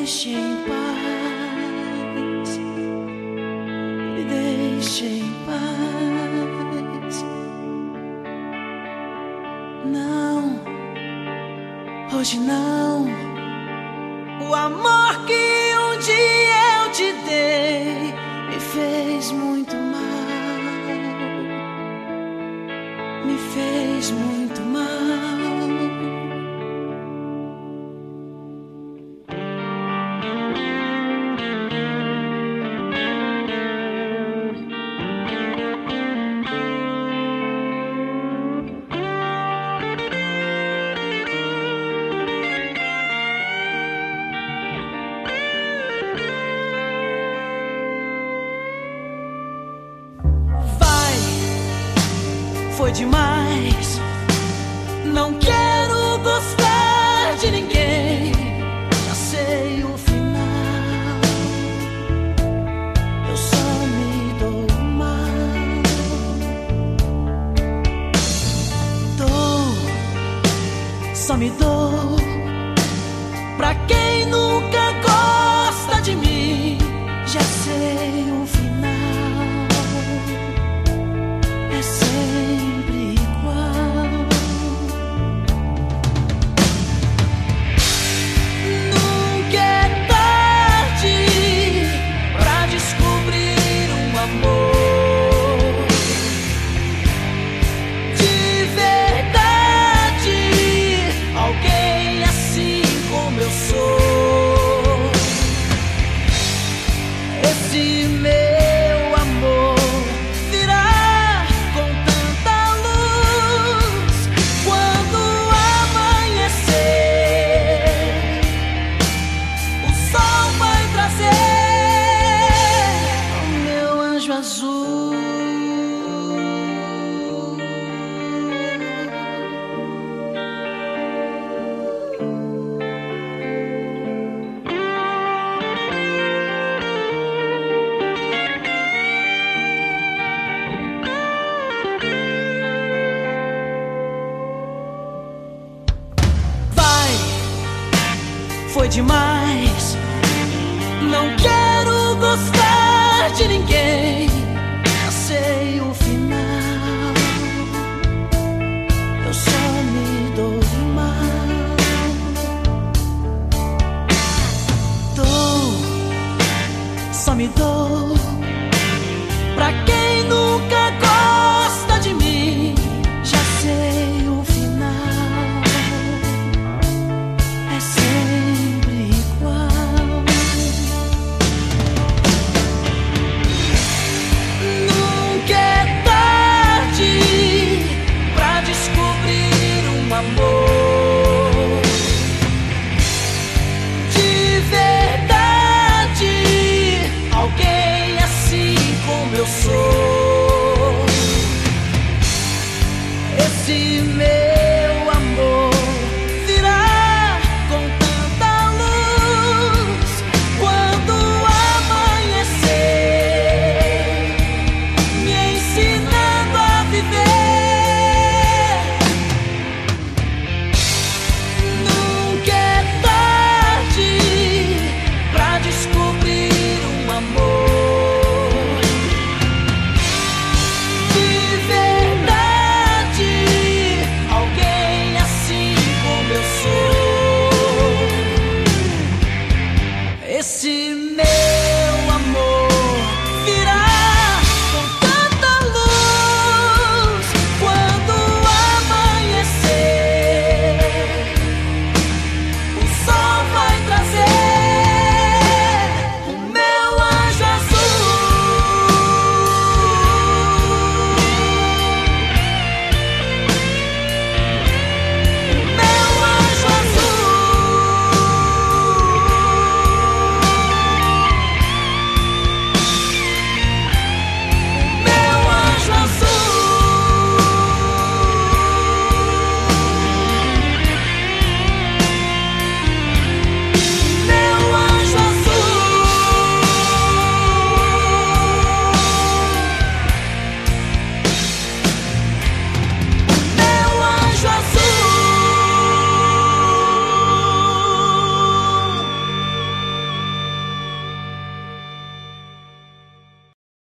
deixe em paz, me deixe em paz. Não, hoje não. O amor que um dia eu te dei me fez muito mal, me fez muito foi demais. Não quero gostar de ninguém. Já sei o final. Eu só me dou mal. Dou, só me dou. Pra quem foi demais. Não quero gostar de ninguém. Sei o final. Eu só me dou mal. Dou, só me dou. Pra quem como eu